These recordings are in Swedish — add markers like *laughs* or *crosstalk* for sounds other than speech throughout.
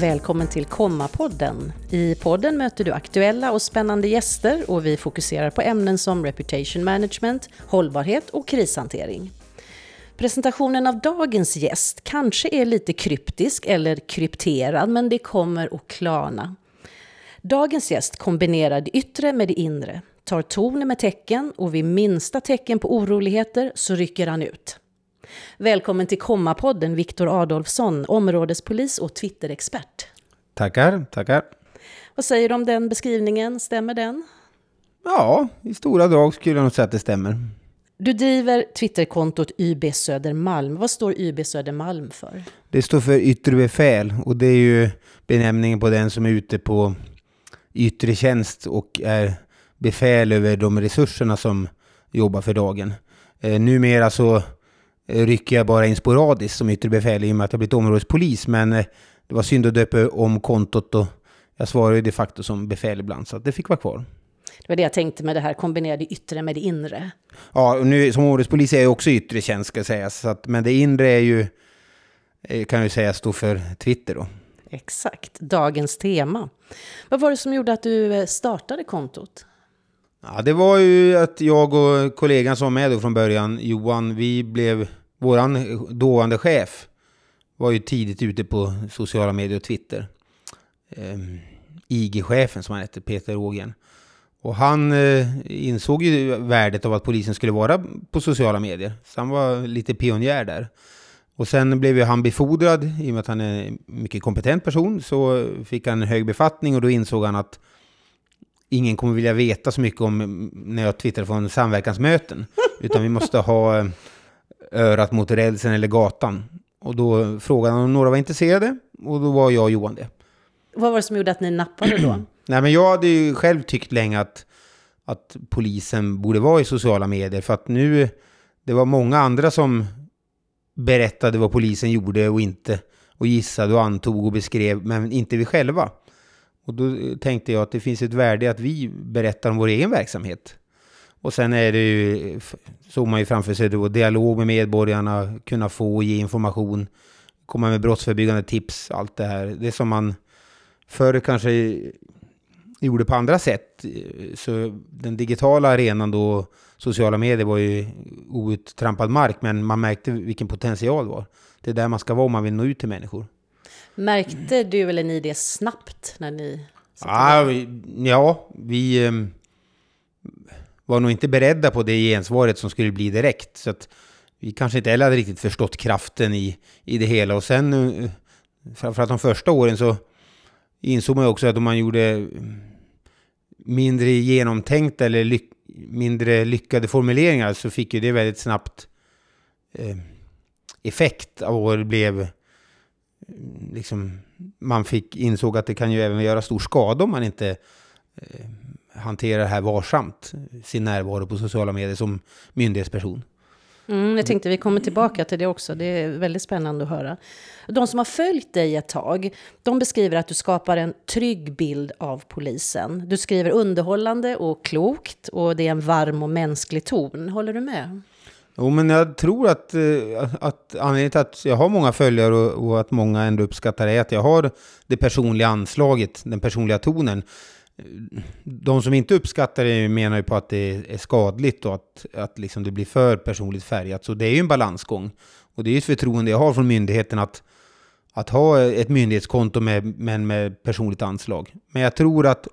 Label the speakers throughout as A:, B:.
A: Välkommen till Komma-podden. I podden möter du aktuella och spännande gäster och vi fokuserar på ämnen som reputation management, hållbarhet och krishantering. Presentationen av dagens gäst kanske är lite kryptisk eller krypterad, men det kommer att klarna. Dagens gäst kombinerar det yttre med det inre, tar toner med tecken och vid minsta tecken på oroligheter så rycker han ut. Välkommen till Komma-podden, Viktor Adolfsson, områdespolis och Twitter-expert.
B: Tackar, tackar.
A: Vad säger du om den beskrivningen? Stämmer den?
B: Ja, i stora drag skulle jag nog säga att det stämmer.
A: Du driver Twitterkontot YB Södermalm. Vad står YB Södermalm för?
B: Det står för yttre befäl och det är ju benämningen på den som är ute på yttre tjänst och är befäl över de resurserna som jobbar för dagen. Eh, numera så rycker jag bara in sporadiskt som yttre befäl i och med att jag blivit områdespolis. Men eh, det var synd att döpa om kontot och jag svarar ju de facto som befäl ibland, så det fick vara kvar.
A: Det var det jag tänkte med det här kombinerade yttre med det inre.
B: Ja, och nu som områdespolis är jag också yttre tjänst ska sägas. Så att, men det inre är ju, eh, kan ju säga, står för Twitter då.
A: Exakt, dagens tema. Vad var det som gjorde att du startade kontot?
B: Ja, det var ju att jag och kollegan som var med då från början, Johan, vi blev våran dåvarande chef var ju tidigt ute på sociala medier och Twitter. Eh, IG-chefen som han hette, Peter Ågren. Och han eh, insåg ju värdet av att polisen skulle vara på sociala medier. Så han var lite pionjär där. Och sen blev ju han befordrad, i och med att han är en mycket kompetent person, så fick han en hög befattning och då insåg han att ingen kommer vilja veta så mycket om när jag twittrar från samverkansmöten. Utan vi måste ha eh, örat mot rälsen eller gatan. Och då frågade han om några var intresserade och då var jag och Johan det.
A: Vad var det som gjorde att ni nappade då? *clears throat*
B: Nej, men jag hade ju själv tyckt länge att, att polisen borde vara i sociala medier. För att nu, det var många andra som berättade vad polisen gjorde och inte. Och gissade och antog och beskrev, men inte vi själva. Och då tänkte jag att det finns ett värde i att vi berättar om vår egen verksamhet. Och sen är det ju, såg man ju framför sig då, dialog med medborgarna, kunna få och ge information, komma med brottsförebyggande tips, allt det här. Det som man förr kanske gjorde på andra sätt. Så den digitala arenan då, sociala medier var ju outtrampad mark, men man märkte vilken potential det var. Det är där man ska vara om man vill nå ut till människor.
A: Märkte du eller ni det snabbt när ni...
B: Ja, vi, ja, vi eh, var nog inte beredda på det gensvaret som skulle bli direkt. Så att vi kanske inte heller hade riktigt förstått kraften i, i det hela. Och sen, eh, framförallt de första åren, så insåg man ju också att om man gjorde mm, mindre genomtänkta eller lyck, mindre lyckade formuleringar så fick ju det väldigt snabbt eh, effekt och det blev mm, liksom, man fick, insåg att det kan ju även göra stor skada om man inte eh, hanterar det här varsamt, sin närvaro på sociala medier som myndighetsperson.
A: Mm, jag tänkte vi kommer tillbaka till det också, det är väldigt spännande att höra. De som har följt dig ett tag, de beskriver att du skapar en trygg bild av polisen. Du skriver underhållande och klokt och det är en varm och mänsklig ton. Håller du med?
B: Jo, men jag tror att, eh, att anledningen till att jag har många följare och, och, att många ändå uppskattar det är att jag har det personliga anslaget, den personliga tonen. De som inte uppskattar det menar ju på att det är skadligt och att, att liksom det blir för personligt färgat. Så det är ju en balansgång. Och det är ju ett förtroende jag har från myndigheten att, att ha ett myndighetskonto med, men med personligt anslag. Men jag tror att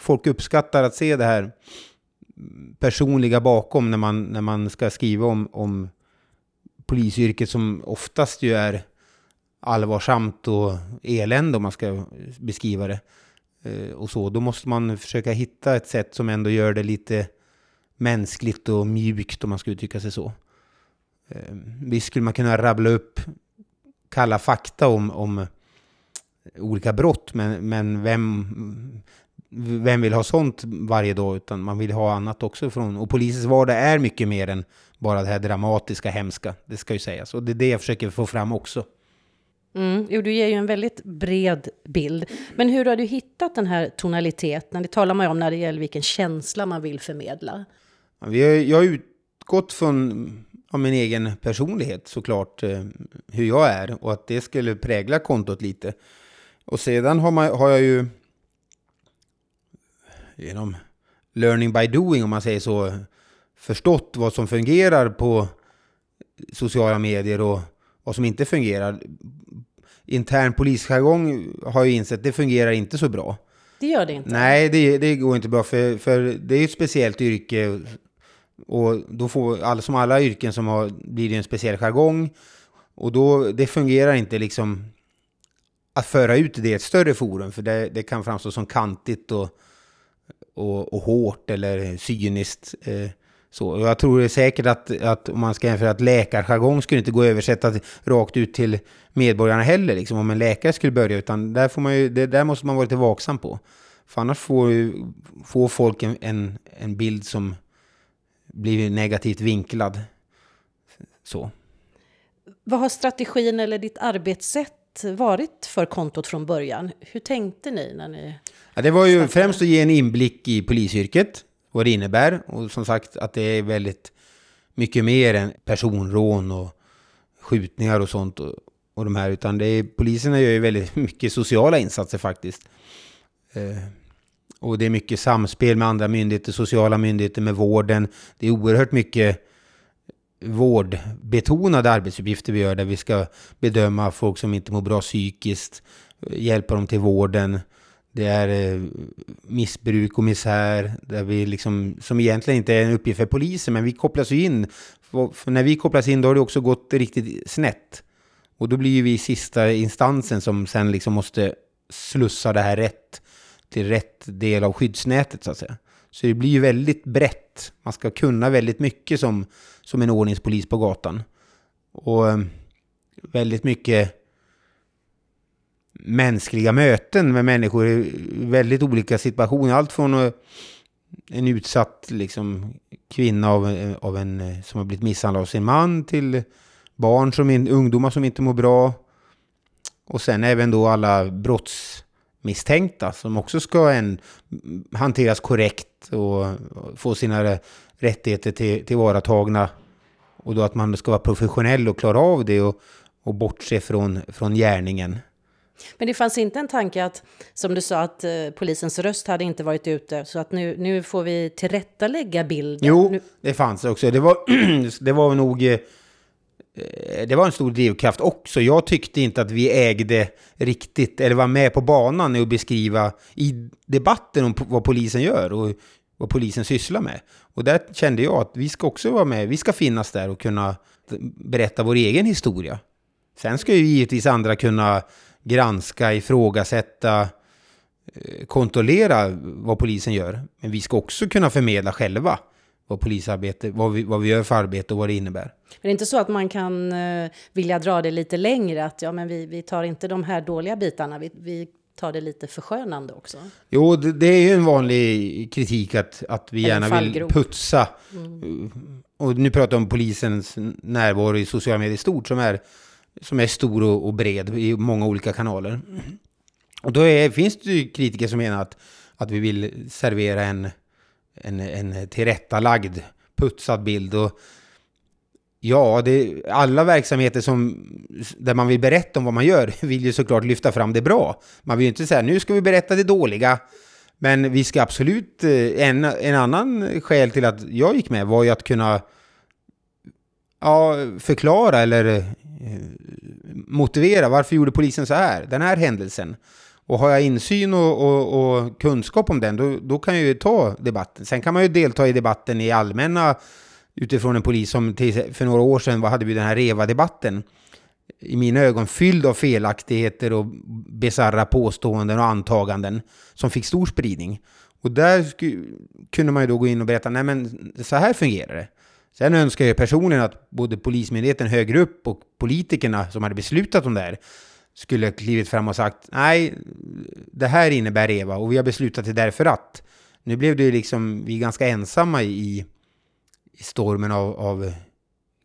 B: folk uppskattar att se det här personliga bakom när man, när man ska skriva om, om polisyrket som oftast ju är allvarsamt och elände om man ska beskriva det. Eh, och så, då måste man försöka hitta ett sätt som ändå gör det lite mänskligt och mjukt om man ska uttrycka sig så. Eh, visst skulle man kunna rabbla upp kalla fakta om, om olika brott, men, men vem, vem vill ha sånt varje dag, utan man vill ha annat också. Från, och polisens vardag är mycket mer än bara det här dramatiska, hemska. Det ska ju sägas. Och det är det jag försöker få fram också.
A: Mm, jo, du ger ju en väldigt bred bild. Men hur har du hittat den här tonaliteten? Det talar man ju om när det gäller vilken känsla man vill förmedla.
B: Jag har utgått från av min egen personlighet såklart, eh, hur jag är och att det skulle prägla kontot lite. Och sedan har, man, har jag ju genom learning by doing, om man säger så, förstått vad som fungerar på sociala medier och vad som inte fungerar. Intern polisjargong har jag insett, det fungerar inte så bra.
A: Det gör det inte?
B: Nej, det, det går inte bra, för, för det är ett speciellt yrke. Och då får, all, som alla yrken som har, blir det en speciell jargong. Och då, det fungerar inte liksom att föra ut det i ett större forum, för det, det kan framstå som kantigt och, och, och hårt eller cyniskt. Eh, så. Jag tror säkert att, att om man ska jämföra att läkarjargong skulle inte gå att översätta rakt ut till medborgarna heller, liksom, om en läkare skulle börja, utan där, får man ju, det där måste man vara lite vaksam på. För annars får, får folk en, en, en bild som blir negativt vinklad. Så.
A: Vad har strategin eller ditt arbetssätt varit för kontot från början? Hur tänkte ni när ni...
B: Ja, det var ju startade? främst att ge en inblick i polisyrket, vad det innebär. Och som sagt att det är väldigt mycket mer än personrån och skjutningar och sånt. Och, och de här, utan det är, poliserna gör ju väldigt *laughs* mycket sociala insatser faktiskt. Eh, och det är mycket samspel med andra myndigheter, sociala myndigheter, med vården. Det är oerhört mycket vårdbetonade arbetsuppgifter vi gör där vi ska bedöma folk som inte mår bra psykiskt, eh, hjälpa dem till vården. Det är eh, missbruk och misär, där vi liksom, som egentligen inte är en uppgift för polisen, men vi kopplas ju in. För när vi kopplas in då har det också gått riktigt snett. Och då blir ju vi sista instansen som sen liksom måste slussa det här rätt till rätt del av skyddsnätet så att säga. Så det blir ju väldigt brett. Man ska kunna väldigt mycket som, som en ordningspolis på gatan. Och eh, väldigt mycket mänskliga möten med människor i väldigt olika situationer. Allt från en utsatt liksom, kvinna av, av en, som har blivit misshandlad av sin man till barn, som in, ungdomar som inte mår bra. Och sen även då alla brottsmisstänkta som också ska en, hanteras korrekt och få sina rättigheter till, tillvaratagna. Och då att man ska vara professionell och klara av det och, och bortse från, från gärningen.
A: Men det fanns inte en tanke att, som du sa, att eh, polisens röst hade inte varit ute, så att nu, nu får vi tillrättalägga bilden?
B: Jo,
A: nu...
B: det fanns också. Det var, *clears throat* det var nog... Eh, det var en stor drivkraft också. Jag tyckte inte att vi ägde riktigt, eller var med på banan i att beskriva i debatten om vad polisen gör och vad polisen sysslar med. Och där kände jag att vi ska också vara med, vi ska finnas där och kunna berätta vår egen historia. Sen ska ju givetvis andra kunna granska, ifrågasätta, eh, kontrollera vad polisen gör. Men vi ska också kunna förmedla själva vad polisarbete, vad vi, vad vi gör för arbete och vad det innebär. Men
A: det är inte så att man kan uh, vilja dra det lite längre, att ja, men vi, vi tar inte de här dåliga bitarna, vi, vi tar det lite förskönande också?
B: Jo, det, det är ju en vanlig kritik att, att vi gärna vill putsa. Mm. Och nu pratar jag om polisens närvaro i sociala medier i stort, som är som är stor och, och bred i många olika kanaler. Och då är, finns det ju kritiker som menar att, att vi vill servera en, en, en tillrättalagd, putsad bild. Och ja, det, alla verksamheter som, där man vill berätta om vad man gör *laughs* vill ju såklart lyfta fram det bra. Man vill ju inte säga nu ska vi berätta det dåliga. Men vi ska absolut, eh, en, en annan skäl till att jag gick med var ju att kunna ja, förklara eller Eh, motivera varför gjorde polisen så här, den här händelsen. Och har jag insyn och, och, och, kunskap om den, då, då kan jag ju ta debatten. Sen kan man ju delta i debatten i allmänna utifrån en polis som till, för några år sedan vad hade vi den här REVA-debatten. I mina ögon fylld av felaktigheter och bizarra påståenden och antaganden som fick stor spridning. Och där kunde man ju då gå in och berätta, nej men så här fungerar det. Sen önskar jag personligen att både Polismyndigheten högre upp och politikerna som hade beslutat om det här skulle ha klivit fram och sagt nej, det här innebär Eva och vi har beslutat det därför att. Nu blev det ju liksom, vi är ganska ensamma i, i stormen av, av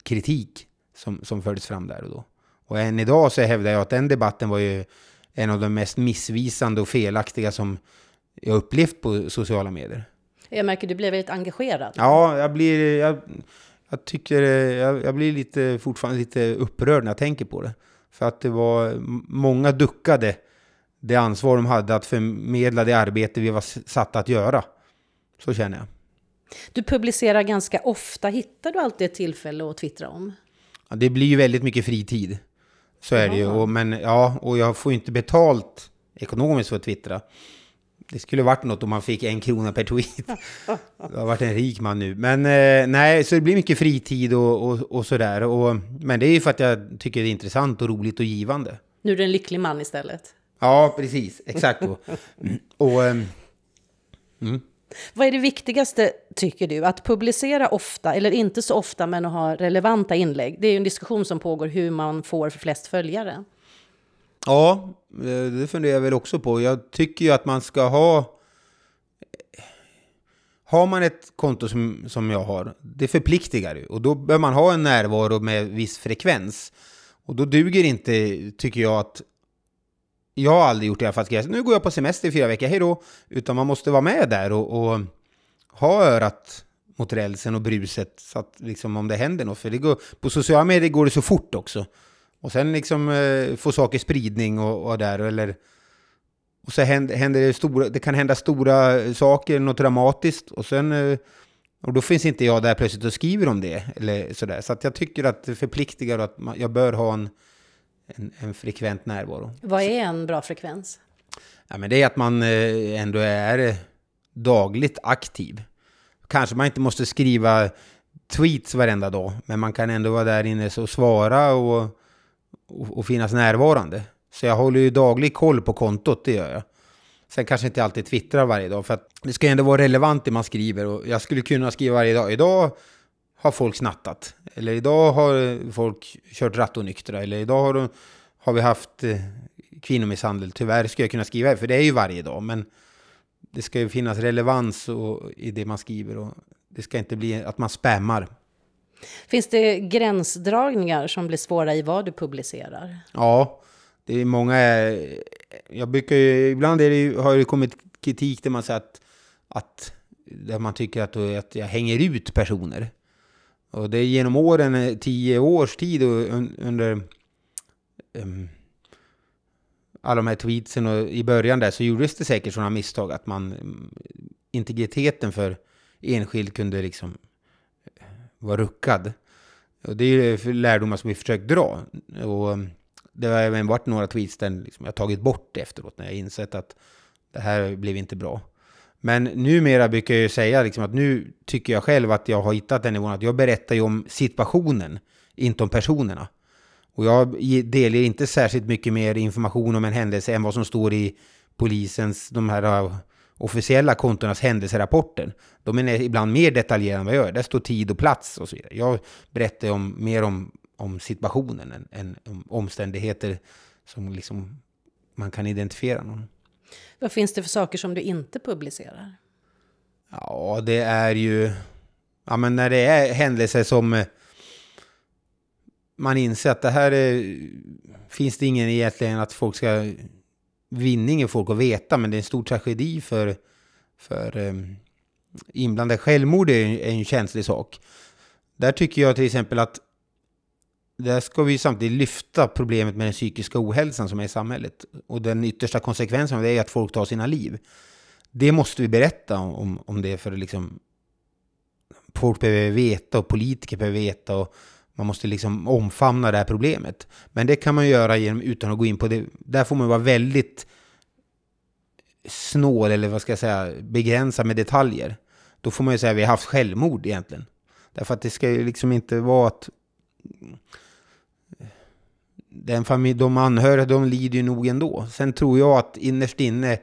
B: kritik som, som fördes fram där och då. Och än idag så hävdar jag att den debatten var ju en av de mest missvisande och felaktiga som jag upplevt på sociala medier.
A: Jag märker att du blir väldigt engagerad.
B: Ja, jag blir... Jag, jag tycker... Jag, jag, blir lite, fortfarande lite upprörd när jag tänker på det. För att det var... Många duckade det ansvar de hade att förmedla det arbete vi var satta att göra. Så känner jag.
A: Du publicerar ganska ofta. Hittar du alltid ett tillfälle att twittra om?
B: Ja, det blir ju väldigt mycket fritid. Så är det ju. Och, men, ja, och jag får ju inte betalt ekonomiskt för att twittra. Det skulle varit något om man fick en krona per tweet. *laughs* Jag har varit en rik man nu. Men eh, nej, så det blir mycket fritid och, och, och sådär. Och, men det är ju för att jag tycker det är intressant och roligt och givande.
A: Nu är du en lycklig man istället.
B: Ja, precis. Exakt. *laughs* och, och, ehm, mm.
A: Vad är det viktigaste, tycker du? Att publicera ofta, eller inte så ofta, men att ha relevanta inlägg? Det är ju en diskussion som pågår hur man får flest följare.
B: Ja, eh, det funderar jag väl också på. Jag tycker ju att man ska ha... Har man ett konto som, som jag har, det förpliktigar ju. Och då bör man ha en närvaro med viss frekvens. Och då duger inte, tycker jag, att... Jag har aldrig gjort det i alla fall. Nu går jag på semester i fyra veckor, hej då. Utan man måste vara med där och, och ha örat mot rälsen och bruset. Så att liksom om det händer något. För det går, på sociala medier går det så fort också. Och sen liksom eh, få saker spridning och, och där, eller... Och så händer, händer det stora, det kan hända stora saker, något dramatiskt, och sen... Eh, och då finns inte jag där plötsligt och skriver om det, eller sådär. Så att jag tycker att det förpliktigar att man, jag bör ha en, en, en, frekvent närvaro.
A: Vad är en bra frekvens?
B: Ja, men det är att man eh, ändå är eh, dagligt aktiv. Kanske man inte måste skriva tweets varenda dag, men man kan ändå vara där inne och svara och och, och finnas närvarande. Så jag håller ju daglig koll på kontot, det gör jag. Sen kanske inte alltid twittrar varje dag, för att det ska ändå vara relevant det man skriver. Och jag skulle kunna skriva varje dag. Idag har folk snattat. Eller idag har folk kört rattonyktra. Eller idag har, de, har vi haft eh, kvinnomisshandel. Tyvärr skulle jag kunna skriva det, för det är ju varje dag. Men det ska ju finnas relevans och, i det man skriver. Och det ska inte bli att man spammar.
A: Finns det gränsdragningar som blir svåra i vad du publicerar?
B: Ja, det är många... Jag brukar ju, ibland är det, har det kommit kritik där man säger att, att där man tycker att, att jag hänger ut personer. Och det är genom åren, eh, tio års tid och under um, alla de här tweetsen och i början där så gjordes det säkert sådana misstag att man mm, integriteten för enskild kunde liksom var ruckad. Och det är lärdomar som vi försökt dra. Och mm, det har även varit några tweets där liksom jag tagit bort det efteråt när jag insett att det här blev inte bra. Men numera brukar jag ju säga liksom att nu tycker jag själv att jag har hittat den nivån att jag berättar ju om situationen, inte om personerna. Och jag delger inte särskilt mycket mer information om en händelse än vad som står i polisens, de här officiella kontornas händelserapporter. De är ibland mer detaljerade än vad jag gör. Där står tid och plats och så vidare. Jag berättar om, mer om, om situationen än, än om omständigheter som liksom man kan identifiera någon.
A: Vad finns det för saker som du inte publicerar?
B: Ja, det är ju... Ja, men när det är händelser som eh, man inser att det här är, finns det ingen egentligen att folk ska vinningen folk att veta, men det är en stor tragedi för, för um, inblandade. Självmord är, är en känslig sak. Där tycker jag till exempel att där ska vi samtidigt lyfta problemet med den psykiska ohälsan som är i samhället. Och den yttersta konsekvensen av det är att folk tar sina liv. Det måste vi berätta om, om det för liksom folk behöver veta och politiker behöver veta och man måste liksom omfamna det här problemet. Men det kan man göra genom, utan att gå in på det. Där får man vara väldigt snål, eller vad ska jag säga, begränsad med detaljer. Då får man ju säga att vi har haft självmord egentligen. Därför att det ska ju liksom inte vara att... Den familj, de anhöriga, de lider ju nog ändå. Sen tror jag att innerst inne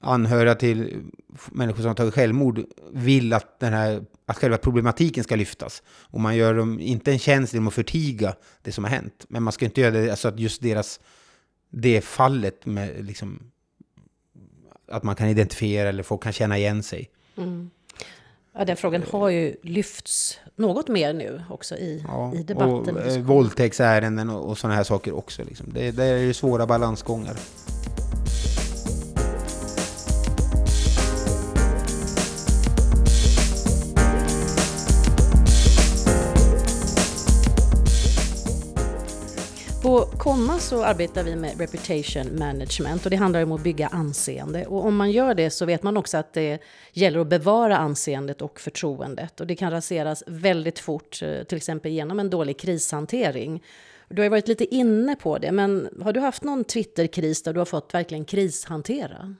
B: anhöriga till människor som har tagit självmord vill att, den här, att själva problematiken ska lyftas. Och man gör dem inte en tjänst genom att förtiga det som har hänt. Men man ska inte göra det, alltså att just deras, det fallet med liksom, att man kan identifiera eller folk kan känna igen sig.
A: Mm. Ja, den frågan har ju lyfts något mer nu också i, ja, i debatten.
B: Och, eh, våldtäktsärenden och, och sådana här saker också. Liksom. Det, det är ju svåra balansgångar.
A: På Komma så arbetar vi med reputation management och det handlar om att bygga anseende. Och om man gör det så vet man också att det gäller att bevara anseendet och förtroendet. Och det kan raseras väldigt fort, eh, till exempel genom en dålig krishantering. Du har ju varit lite inne på det, men har du haft någon Twitterkris där du har fått verkligen krishantera?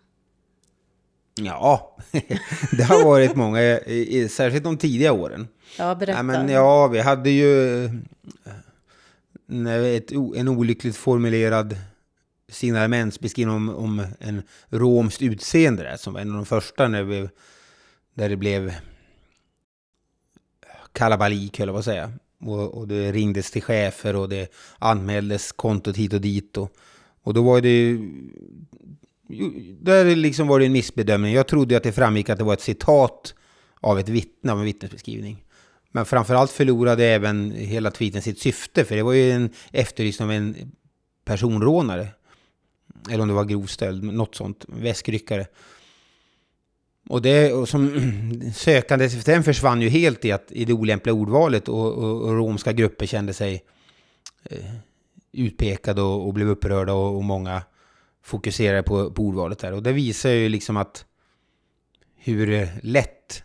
B: Ja, *laughs* det har varit många, särskilt de tidiga åren.
A: Ja, berätta.
B: Ja, men, ja vi hade ju ett, en olyckligt formulerad signalementsbeskrivning om, om en romskt utseende där, som var en av de första när vi, där det blev kalabalik, höll jag på att säga. Och, och, det ringdes till chefer och det anmäldes kontot hit och dit. Och, och då var det där liksom var det en missbedömning. Jag trodde att det framgick att det var ett citat av ett vittne, av en vittnesbeskrivning. Men framförallt förlorade även hela tweeten sitt syfte, för det var ju en efterlysning av en personrånare. Eller om det var grov stöld, något sånt, väskryckare. Och det och som *clears throat* sökandet efter den försvann ju helt i, att, i det olämpliga ordvalet och, och, och romska grupper kände sig eh, utpekade och, och, blev upprörda och, och många fokuserade på, på ordvalet där. Och det visar ju liksom att hur eh, lätt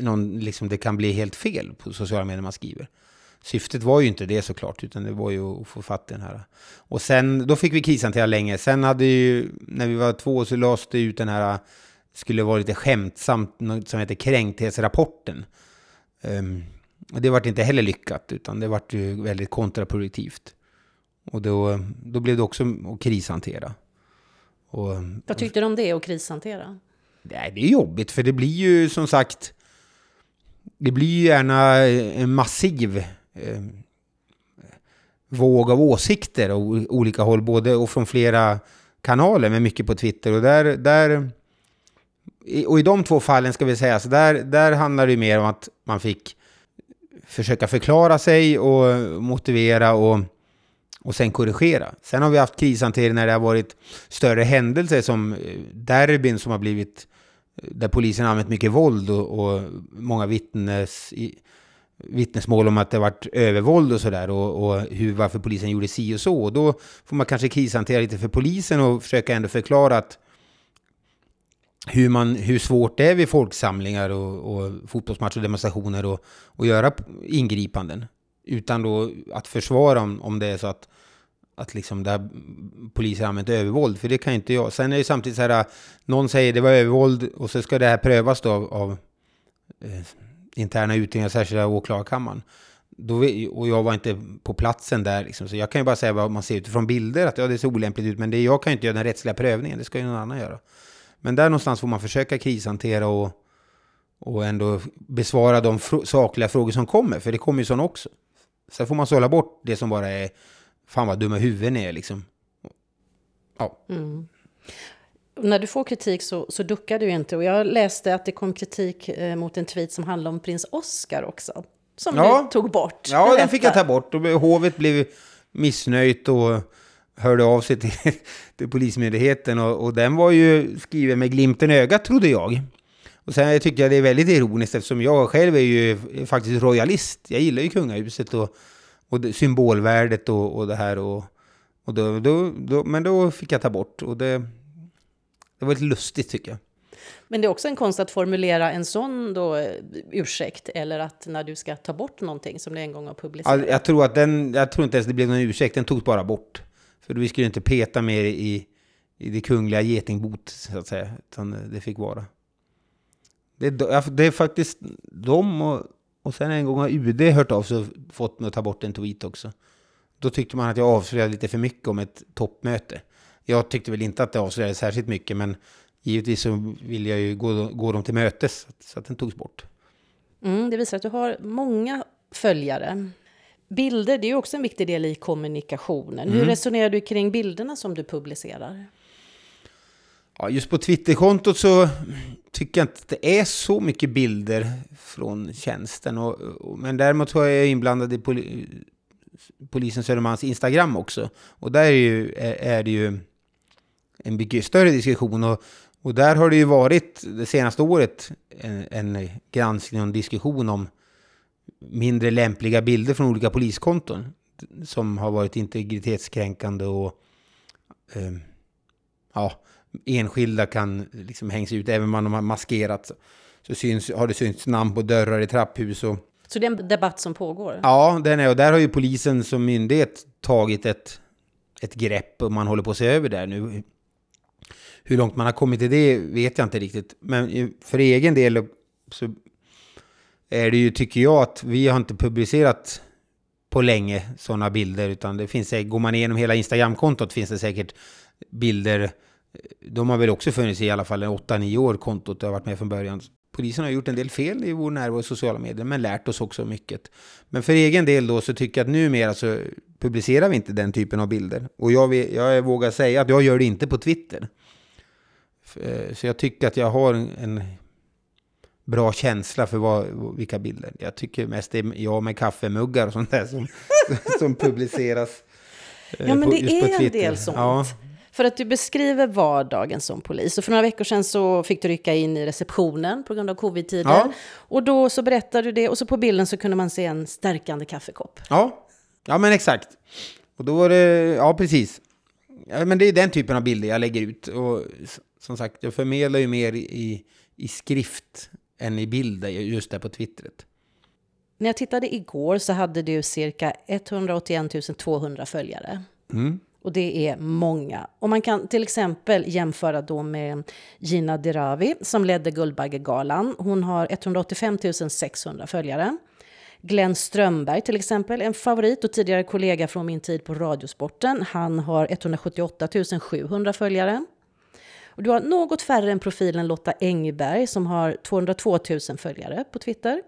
B: någon, liksom, det kan bli helt fel på sociala medier man skriver. Syftet var ju inte det såklart, utan det var ju att få fatt i den här. Och sen, då fick vi krishantera länge. Sen hade ju, när vi var två så lades det ut den här, skulle vara lite skämtsamt, något som heter kränkthetsrapporten. Um, och det vart inte heller lyckat, utan det vart ju väldigt kontraproduktivt. Och då, då blev det också att krishantera.
A: Och, Vad tyckte du om det, att krishantera?
B: Nej, det är jobbigt, för det blir ju som sagt det blir ju gärna eh, en massiv eh, våg av åsikter och olika håll, både och från flera kanaler, men mycket på Twitter. Och där, där och i de två fallen ska vi säga, så där, där handlar det mer om att man fick försöka förklara sig och motivera och, och sen korrigera. Sen har vi haft krishantering när det har varit större händelser som eh, derbyn som har blivit där polisen har använt mycket våld och, och många vittnes, i, vittnesmål om att det varit övervåld och sådär och, och hur, varför polisen gjorde si och så. Och då får man kanske krishantera lite för polisen och försöka ändå förklara att hur, man, hur svårt det är vid folksamlingar och, och fotbollsmatcher och demonstrationer och, och göra ingripanden. Utan då att försvara om, om det är så att att liksom där polisen använt övervåld, för det kan inte jag. Sen är det samtidigt så här, äh, någon säger det var övervåld och så ska det här prövas då av, av eh, interna utredningar, särskilda åklagarkammaren. Då, och jag var inte på platsen där, liksom, så jag kan ju bara säga vad man ser utifrån bilder, att ja, det ser olämpligt ut, men det, jag kan ju inte göra den rättsliga prövningen, det ska ju någon annan göra. Men där någonstans får man försöka krishantera och, och ändå besvara de fr sakliga frågor som kommer, för det kommer ju sådana också. Sen får man sålla bort det som bara är fan vad dumma huvuden är liksom. Ja.
A: Mm. När du får kritik så, så duckar du inte. Och jag läste att det kom kritik eh, mot en tweet som handlade om prins Oscar också. Som ja. du tog bort.
B: Ja, Berätta. den fick jag ta bort. Och hovet blev missnöjt och hörde av sig till, *laughs* till Polismyndigheten. Och, och, den var ju skriven med glimten i ögat, trodde jag. Och sen tyckte jag det är väldigt ironiskt eftersom jag själv är ju faktiskt royalist. Jag gillar ju kungahuset och och det, symbolvärdet och, och det här. Och, och då, då, då, men då fick jag ta bort. Och det, det var lite lustigt tycker jag.
A: Men det är också en konst att formulera en sån då, eh, ursäkt eller att när du ska ta bort någonting som du en gång har publicerat.
B: jag, tror att den, jag tror inte ens det blev någon ursäkt, den togs bara bort. För vi skulle inte peta mer i, i det kungliga getingbot, så att säga. Utan det fick vara. Det, det är faktiskt de och och sen en gång har UD hört av sig och fått mig att ta bort en tweet också. Då tyckte man att jag avslöjade lite för mycket om ett toppmöte. Jag tyckte väl inte att det avslöjade särskilt mycket, men givetvis så vill jag ju gå, gå dem till mötes, så att den togs bort.
A: Mm, det visar att du har många följare. Bilder, det är ju också en viktig del i kommunikationen. Mm. Hur resonerar du kring bilderna som du publicerar?
B: Ja, just på Twitterkontot så tycker jag inte att det är så mycket bilder från tjänsten. Och, och, men däremot så är jag inblandad i poli, polisen Södermans Instagram också. Och där är, ju, är, är det ju en mycket större diskussion. Och, och där har det ju varit det senaste året en, en granskning och en diskussion om mindre lämpliga bilder från olika poliskonton. som har varit integritetskränkande och eh, ja, enskilda kan liksom hängs ut, även om de har maskerat. Så syns, har det synts namn på dörrar i trapphus och
A: så det är en debatt som pågår?
B: Ja, den är, och där har ju polisen som myndighet tagit ett, ett grepp och man håller på att se över det nu. Hur långt man har kommit i det vet jag inte riktigt. Men för egen del så är det ju, tycker jag, att vi har inte publicerat på länge sådana bilder. Utan det finns, går man igenom hela Instagram-kontot finns det säkert bilder. De har väl också funnits i alla fall 8-9 år, kontot. Har varit med från början. Polisen har gjort en del fel i vår närvaro i sociala medier, men lärt oss också mycket. Men för egen del då så tycker jag att numera så publicerar vi inte den typen av bilder. Och jag, jag vågar säga att jag gör det inte på Twitter. Eh, så jag tycker att jag har en bra känsla för vad, vilka bilder. Jag tycker mest det är jag med kaffemuggar och sånt där som, *laughs* som publiceras.
A: Eh, ja, men det är en del sånt. Ja. För att du beskriver vardagen som polis. Och för några veckor sedan så fick du rycka in i receptionen på grund av covid-tider. Ja. Och då så berättade du det och så på bilden så kunde man se en stärkande kaffekopp.
B: Ja, ja men exakt. Och då var det, ja precis. Ja, men det är den typen av bilder jag lägger ut. Och som sagt, jag förmedlar ju mer i, i skrift än i bild just där på Twittret.
A: När jag tittade igår så hade du cirka 181 200 följare. Mm. Och det är många. Och man kan till exempel jämföra då med Gina Dirawi som ledde Guldbaggegalan. Hon har 185 600 följare. Glenn Strömberg till exempel, en favorit och tidigare kollega från min tid på Radiosporten. Han har 178 700 följare. Och du har något färre än profilen Lotta Engberg som har 202 000 följare på Twitter.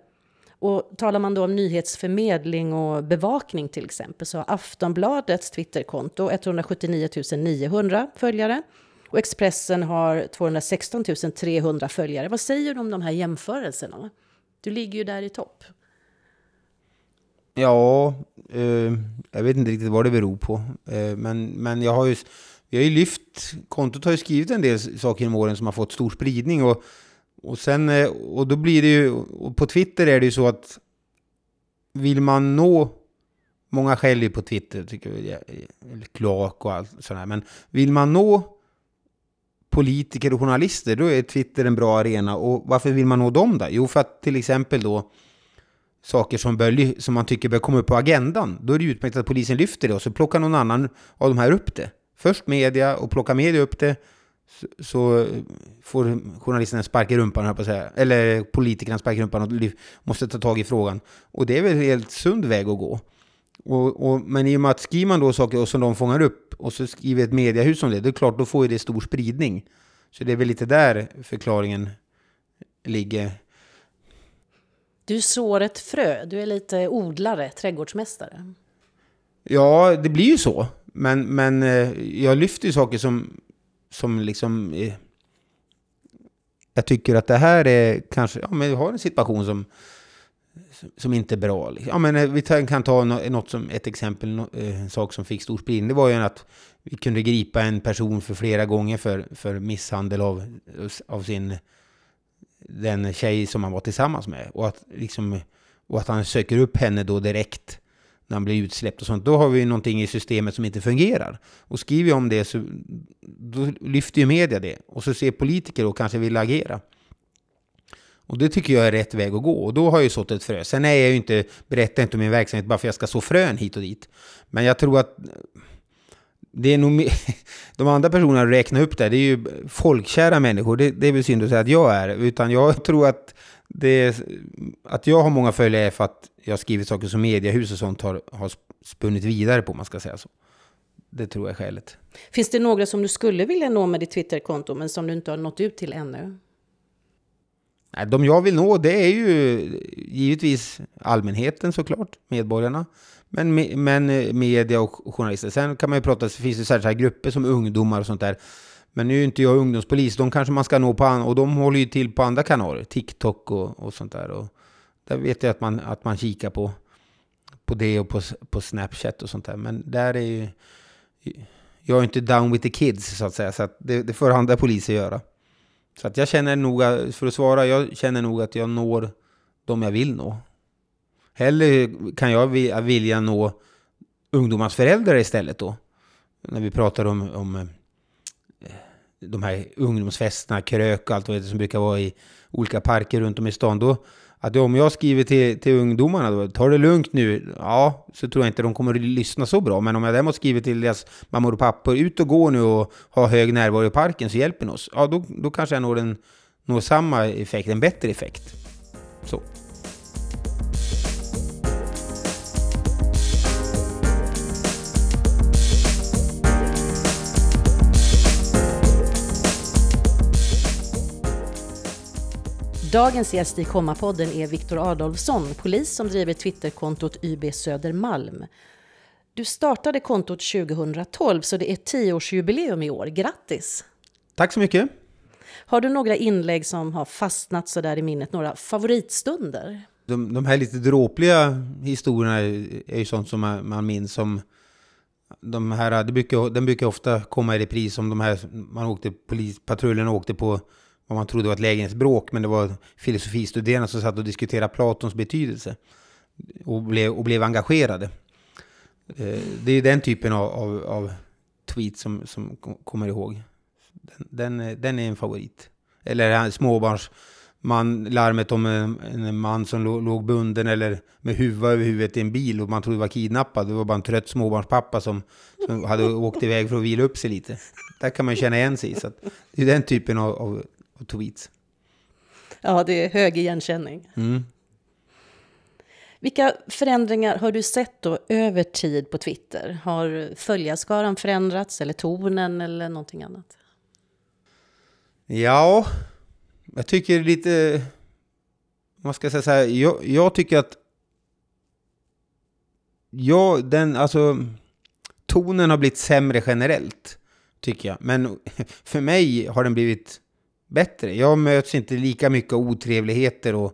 A: Och talar man då om nyhetsförmedling och bevakning till exempel så har Aftonbladets Twitterkonto 179 900 följare och Expressen har 216 300 följare. Vad säger du om de här jämförelserna? Du ligger ju där i topp.
B: Ja, eh, jag vet inte riktigt vad det beror på. Eh, men, men jag har ju, vi har ju lyft, kontot har ju skrivit en del saker genom åren som har fått stor spridning. Och och, sen, eh, och då blir det ju, och på Twitter är det ju så att vill man nå, många skäller ju på Twitter, tycker jag, eh, eh, kloak och allt sådär, men vill man nå politiker och journalister, då är Twitter en bra arena. Och varför vill man nå dem då? Jo, för att till exempel då saker som, bör, som man tycker bör komma upp på agendan, då är det utmärkt att polisen lyfter det och så plockar någon annan av de här upp det. Först media och plockar media upp det så, får journalisten en spark i rumpan, på säga. eller politikerna en spark i rumpan och måste ta tag i frågan. Och det är väl en helt sund väg att gå. Och, och, men i och med att skriver man då saker som de fångar upp och så skriver ett mediehus om det, det är klart då får ju det stor spridning. Så det är väl lite där förklaringen ligger.
A: Du sår ett frö, du är lite odlare, trädgårdsmästare.
B: Ja, det blir ju så. Men, men eh, jag lyfter ju saker som som liksom... Eh, jag tycker att det här är kanske... Ja, men vi har en situation som, som inte är bra. Liksom. Ja, men eh, vi kan ta något som ett exempel, eh, en sak som fick stor spridning. Det var ju att vi kunde gripa en person för flera gånger för, för misshandel av, av sin den tjej som han var tillsammans med. Och att, liksom, och att han söker upp henne då direkt när han blir utsläppt och sånt, då har vi någonting i systemet som inte fungerar. Och skriver jag om det så då lyfter ju media det. Och så ser politiker och kanske vill agera. Och det tycker jag är rätt väg att gå. Och då har jag ju sått ett frö. Sen är jag ju inte, berättar inte om min verksamhet bara för att jag ska så frön hit och dit. Men jag tror att det är nog *laughs* de andra personerna räknar upp där, det är ju folkkära människor. Det, det är väl synd att säga att jag är. Utan jag tror att, det, att jag har många följare är för att jag har skrivit saker som mediehus och sånt har, har spunnit vidare på, man ska säga så. Det tror jag är skälet.
A: Finns det några som du skulle vilja nå med ditt Twitterkonto, men som du inte har nått ut till ännu?
B: Nej, de jag vill nå, det är ju givetvis allmänheten såklart, medborgarna. Men, men eh, media och journalister. Sen kan man ju prata, det finns det särskilda grupper som ungdomar och sånt där. Men nu är inte jag ungdomspolis, de kanske man ska nå på, och de håller ju till på andra kanaler, TikTok och, och sånt där. Och, där vet jag att man, att man kikar på, på det och på, på Snapchat och sånt där. Men där är ju... Jag är inte down with the kids så att säga. Så att det, det får andra poliser göra. Så att jag känner nog, för att svara, jag känner nog att jag når de jag vill nå. Hellre kan jag vilja nå ungdomars föräldrar istället då. När vi pratar om, om eh, de här ungdomsfesterna, krök och allt vad det som brukar vara i olika parker runt om i stan. Då, att om jag skriver till, till ungdomarna då, ta det lugnt nu, ja, så tror jag inte de kommer att lyssna så bra. Men om jag däremot skriver till deras mammor och pappor, ut och gå nu och ha hög närvaro i parken så hjälper ni oss. Ja, då, då kanske jag når, en, når samma effekt, en bättre effekt. Så.
A: Dagens gäst i Komma-podden är Viktor Adolfsson, polis som driver Twitterkontot YB Södermalm. Du startade kontot 2012, så det är tioårsjubileum i år. Grattis!
B: Tack så mycket!
A: Har du några inlägg som har fastnat så där i minnet, några favoritstunder?
B: De, de här lite dråpliga historierna är ju sånt som man, man minns som de här, det brukar, den brukar ofta komma i repris om de här, man åkte, polispatrullen åkte på vad man trodde var ett lägenhetsbråk, men det var filosofistuderande som satt och diskuterade Platons betydelse och blev, och blev engagerade. Eh, det är den typen av, av, av tweet som, som kommer ihåg. Den, den, den är en favorit. Eller småbarns man, larmet om en, en man som låg, låg bunden eller med huva över huvudet i en bil och man trodde var kidnappad. Det var bara en trött småbarnspappa som, som hade åkt iväg för att vila upp sig lite. Där kan man känna igen sig. Så det är den typen av, av, av tweets.
A: Ja, det är hög igenkänning. Mm. Vilka förändringar har du sett då över tid på Twitter? Har följarskaran förändrats eller tonen eller någonting annat?
B: Ja, jag tycker lite... Vad ska jag säga så här, jag, jag tycker att... Ja, den, alltså... Tonen har blivit sämre generellt, tycker jag. Men *laughs* för mig har den blivit bättre. Jag möts inte lika mycket av otrevligheter och,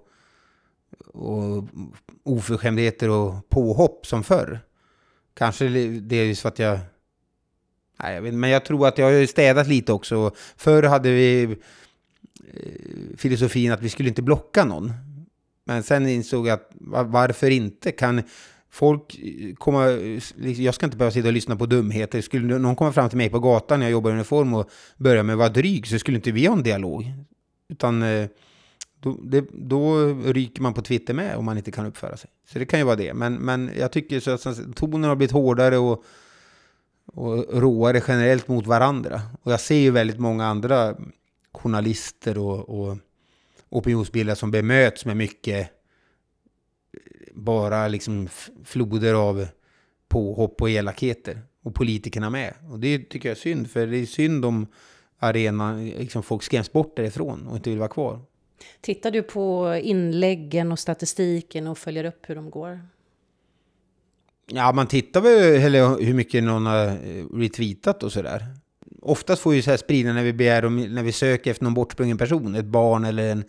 B: och oförskämdheter och påhopp som förr. Kanske det är just för att jag... Nej, jag vet, men jag tror att jag har städat lite också. Förr hade vi eh, filosofin att vi skulle inte blocka någon. Men sen insåg jag att varför inte? Kan folk eh, kommer... Eh, jag ska inte behöva sitta och lyssna på dumheter. Skulle någon komma fram till mig på gatan när jag jobbar i uniform och börja med att vara dryg så skulle inte vi ha en dialog. Utan eh, då, det, då ryker man på Twitter med om man inte kan uppföra sig. Så det kan ju vara det. Men, men jag tycker så att tonen har blivit hårdare och, och råare generellt mot varandra. Och jag ser ju väldigt många andra journalister och, och opinionsbildare som bemöts med mycket bara liksom floder av påhopp och elakheter. Och politikerna med. Och det tycker jag är synd, för det är synd om arenan, liksom folk skräms bort därifrån och inte vill vara kvar.
A: Tittar du på inläggen och statistiken och följer upp hur de går?
B: Ja, man tittar väl hur mycket någon har retweetat och sådär. Oftast får ju så här spridning när vi begär, när vi söker efter någon bortsprungen person, ett barn eller en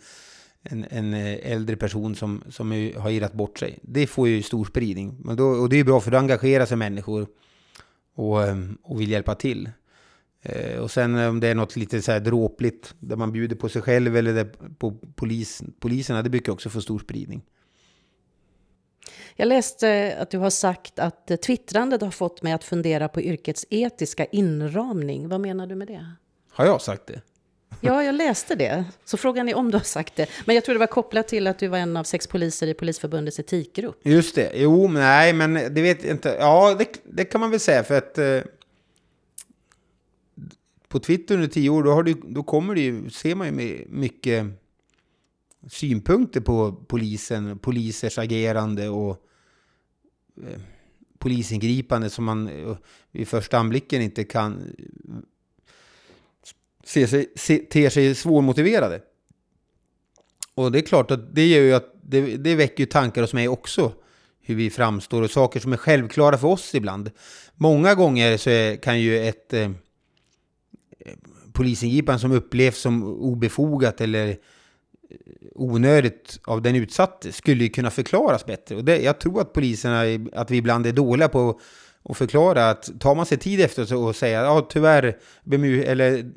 B: en, en eh, äldre person som, som har irrat bort sig. Det får ju stor spridning. Men då, och det är bra för då engagerar sig människor och, eh, och vill hjälpa till. Eh, och sen om det är något lite så här dråpligt där man bjuder på sig själv eller på polis, poliserna, det brukar också få stor spridning.
A: Jag läste att du har sagt att twittrandet har fått mig att fundera på yrkets etiska inramning. Vad menar du med det?
B: Har jag sagt det?
A: Ja, jag läste det. Så frågan är om du har sagt det. Men jag tror det var kopplat till att du var en av sex poliser i Polisförbundets etikgrupp.
B: Just det. Jo, men nej, men det vet jag inte. Ja, det, det kan man väl säga för att eh, på Twitter under tio år, då, har du, då kommer det ju, ser man ju mycket synpunkter på polisen, polisers agerande och eh, polisingripande som man eh, vid första anblicken inte kan ser sig, se, ter sig svårmotiverade. Och det är klart att det gör ju att det, det väcker tankar hos mig också. Hur vi framstår och saker som är självklara för oss ibland. Många gånger så är, kan ju ett eh, polisingripande som upplevs som obefogat eller eh, onödigt av den utsatte skulle ju kunna förklaras bättre. Och det, jag tror att poliserna, att vi ibland är dåliga på och förklara att tar man sig tid efter och säger ja tyvärr, eller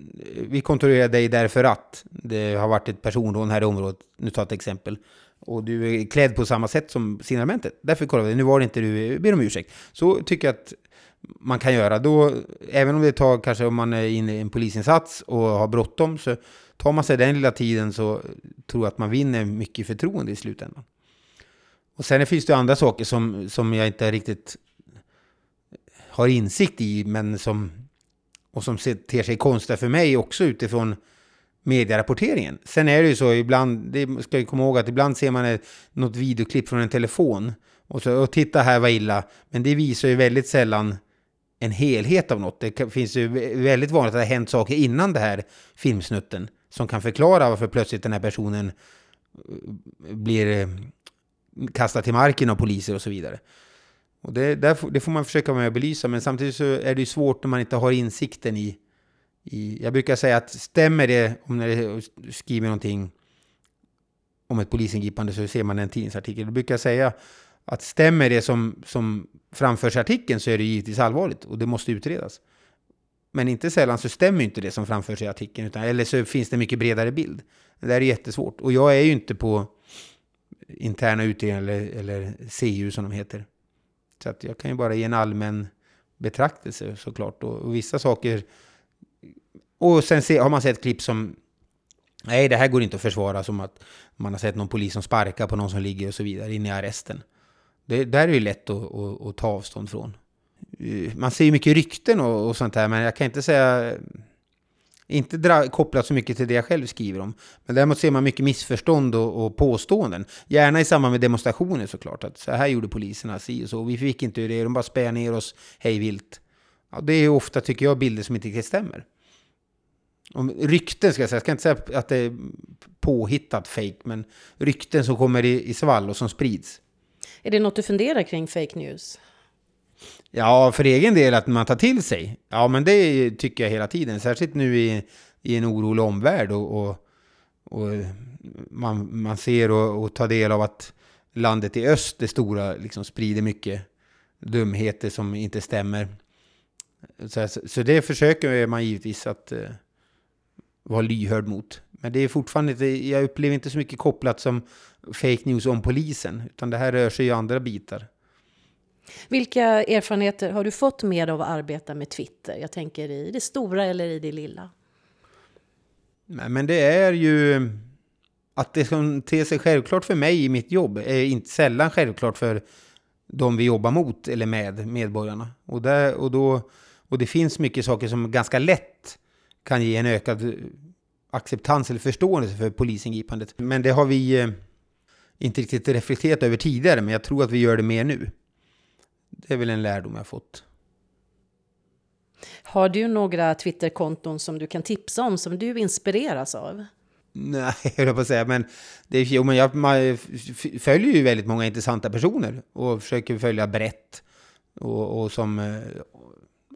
B: vi kontrollerar dig därför att det har varit ett personrån här i området, nu tar jag ett exempel. och du är klädd på samma sätt som signalementet. Därför kollar vi, nu var det inte du, eh, ber om ursäkt. Så tycker jag att man kan göra. Då, även om det tar, kanske om man är inne i en polisinsats och har bråttom, så tar man sig den lilla tiden så tror jag att man vinner mycket förtroende i slutändan. Och sen finns det andra saker som, som jag inte riktigt har insikt i, men som, och som ter sig konstiga för mig också utifrån medierapporteringen. Sen är det ju så ibland, det ska jag komma ihåg att ibland ser man ett, något videoklipp från en telefon och så, och titta här var illa, men det visar ju väldigt sällan en helhet av något. Det finns ju väldigt vanligt att det har hänt saker innan det här filmsnutten som kan förklara varför plötsligt den här personen eh, blir eh, kastad till marken av poliser och så vidare. Och det, där, det får man försöka med att belysa, men samtidigt så är det ju svårt när man inte har insikten i, i... Jag brukar säga att stämmer det, om det skriver någonting om ett polisingripande så ser man en tidningsartikel. Då brukar jag säga att stämmer det som, som framförs i artikeln så är det givetvis allvarligt och det måste utredas. Men inte sällan så stämmer inte det som framförs i artikeln, utan, eller så finns det en mycket bredare bild. Det där är jättesvårt. Och jag är ju inte på interna utredningar eller, eller CU som de heter. Så att jag kan ju bara ge en allmän betraktelse såklart. Och, och vissa saker... Och sen se, har man sett klipp som... Nej, det här går inte att försvara som att man har sett någon polis som sparkar på någon som ligger och så vidare inne i arresten. Det där är ju lätt att, att, att ta avstånd från. Eh, man ser ju mycket rykten och, och sånt här. men jag kan inte säga inte dra, kopplat så mycket till det jag själv skriver om. Men däremot ser man mycket missförstånd och, och påståenden. Gärna i samband med demonstrationer såklart. Att så här gjorde poliserna, si och så. Vi fick inte det, de bara spär ner oss hej vilt. Ja, det är ofta, tycker jag, bilder som inte riktigt stämmer. Om rykten ska jag säga, jag ska inte säga att det är påhittat fake, men rykten som kommer i, i svall och som sprids.
A: Är det något du funderar kring fake news?
B: Ja, för egen del att man tar till sig. Ja, men det tycker jag hela tiden. Särskilt nu i, i en orolig omvärld och, och, och man, man ser och, och tar del av att landet i öst, det stora, liksom sprider mycket dumheter som inte stämmer. Så, så det försöker man givetvis att uh, vara lyhörd mot. Men det är fortfarande inte... jag upplever inte så mycket kopplat som fake news om polisen, utan det här rör sig i andra bitar.
A: Vilka erfarenheter har du fått med av att arbeta med Twitter? Jag tänker i det stora eller i det lilla?
B: Nej, men det är ju att det som ter sig självklart för mig i mitt jobb är inte sällan självklart för de vi jobbar mot eller med, medborgarna. Och, där, och, då, och det finns mycket saker som ganska lätt kan ge en ökad acceptans eller förståelse för polisingripandet. Men det har vi eh, inte riktigt reflekterat över tidigare, men jag tror att vi gör det mer nu. Det är väl en lärdom jag fått.
A: Har du några Twitterkonton som du kan tipsa om som du inspireras av?
B: Nej, *laughs* jag höll på att säga, men, det är, jo, men jag man följer ju väldigt många intressanta personer och försöker följa brett. Och, och som, eh,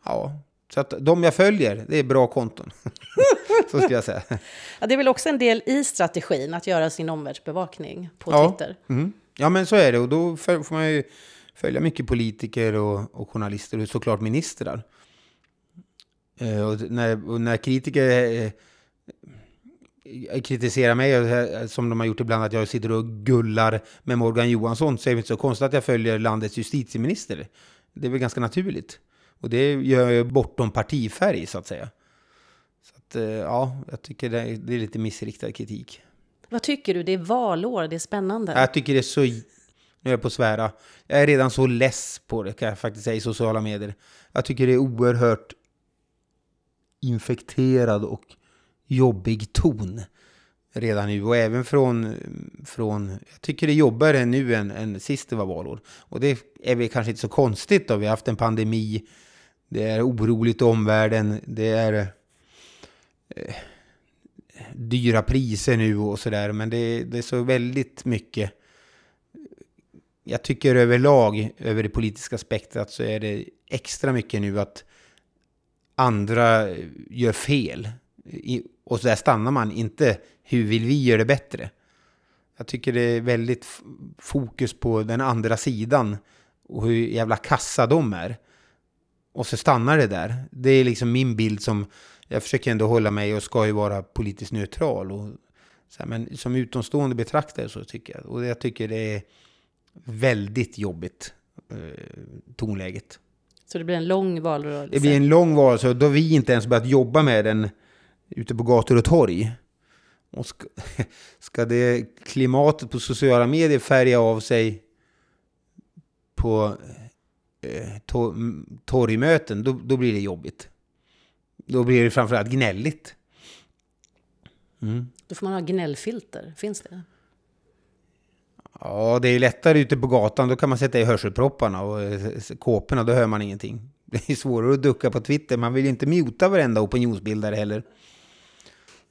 B: ja, så att de jag följer, det är bra konton. *laughs* så ska jag säga.
A: Ja, det är väl också en del i strategin att göra sin omvärldsbevakning på ja. Twitter?
B: Mm. Ja, men så är det och då får man ju följa mycket politiker och, och journalister och såklart ministrar. Eh, och när, och när kritiker eh, kritiserar mig, eh, som de har gjort ibland, att jag sitter och gullar med Morgan Johansson, så är det inte så konstigt att jag följer landets justitieminister. Det är väl ganska naturligt. Och det gör jag bortom partifärg, så att säga. Så att, ja, jag tycker det är lite missriktad kritik.
A: Vad tycker du? Det är valår, det är spännande.
B: Jag tycker det är så nu är jag på att svära. Jag är redan så less på det, kan jag faktiskt säga, i sociala medier. Jag tycker det är oerhört infekterad och jobbig ton redan nu. Och även från, från jag tycker det är jobbigare nu än, än sist det var valår. Och det är väl kanske inte så konstigt då. Vi har haft en pandemi. Det är oroligt i omvärlden. Det är eh, dyra priser nu och sådär. Men det, det är så väldigt mycket jag tycker överlag, över det politiska spektrat, så är det extra mycket nu att andra eh, gör fel. Och så där stannar man, inte hur vill vi göra det bättre? Jag tycker det är väldigt fokus på den andra sidan och hur jävla kassa de är. Och så stannar det där. Det är liksom min bild som, jag försöker ändå hålla mig och ska ju vara politiskt neutral. Och Så här, men som utomstående betraktare så tycker jag, och jag tycker det är väldigt jobbigt, eh, tonläget.
A: Så det blir en lång valrörelse?
B: Det blir en lång valrörelse, då vi inte ens börjat jobba med den ute på gator och torg. Och ska, *laughs* ska det klimatet på sociala medier färga av sig på eh, to, torgmöten, då, då blir det jobbigt. Då blir det framförallt gnälligt.
A: Mm. Då får man ha gnällfilter, finns det?
B: Ja, det är lättare ute på gatan. Då kan man sätta i hörselpropparna och eh, kåporna, då hör man ingenting. *laughs* Det är svårare att ducka på Twitter. Man vill ju inte muta varenda opinionsbildare heller.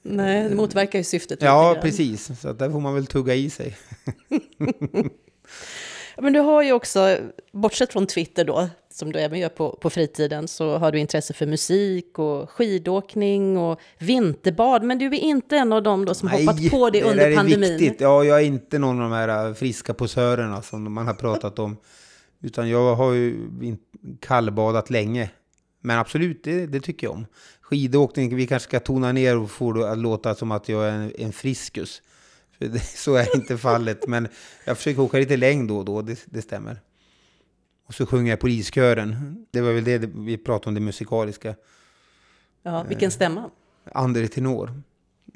A: Nej, det motverkar ju syftet.
B: Ja, precis. Så där får man väl tugga i sig. *laughs* *laughs*
A: Men du har ju också, bortsett från Twitter då, som du även gör på, på fritiden, så har du intresse för musik och skidåkning och vinterbad. Men du är inte en av dem då som Nej, hoppat på det, det under är pandemin? Viktigt.
B: Ja, jag är inte någon av de här äh, friska posörerna som man har pratat om. *laughs* Utan jag har ju kallbadat länge. Men absolut, det, det, tycker jag om. Skidåkning, vi kanske ska tona ner och få det att låta som att jag är en, en friskus. Det, *laughs* så är inte fallet. Men jag försöker åka lite längd då och då, det, det stämmer. Och så sjunger jag poliskören. Det var väl det vi pratade om, det musikaliska.
A: Ja, vilken stämma?
B: Andre tenor.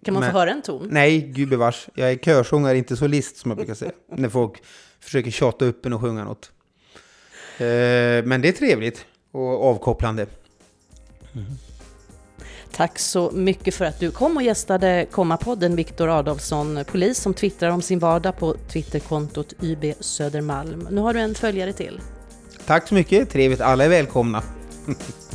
A: Kan man Men, få höra en ton?
B: Nej, gubevars. Jag är körsångare, inte solist som jag brukar säga. *laughs* när folk försöker tjata upp en och sjunga något. Eh, men det är trevligt och avkopplande. Mm.
A: Tack så mycket för att du kom och gästade Komma-podden, Viktor Adolfsson, polis som twittrar om sin vardag på Twitterkontot YB Södermalm. Nu har du en följare till.
B: Tack så mycket, trevligt. Alla är välkomna. *laughs*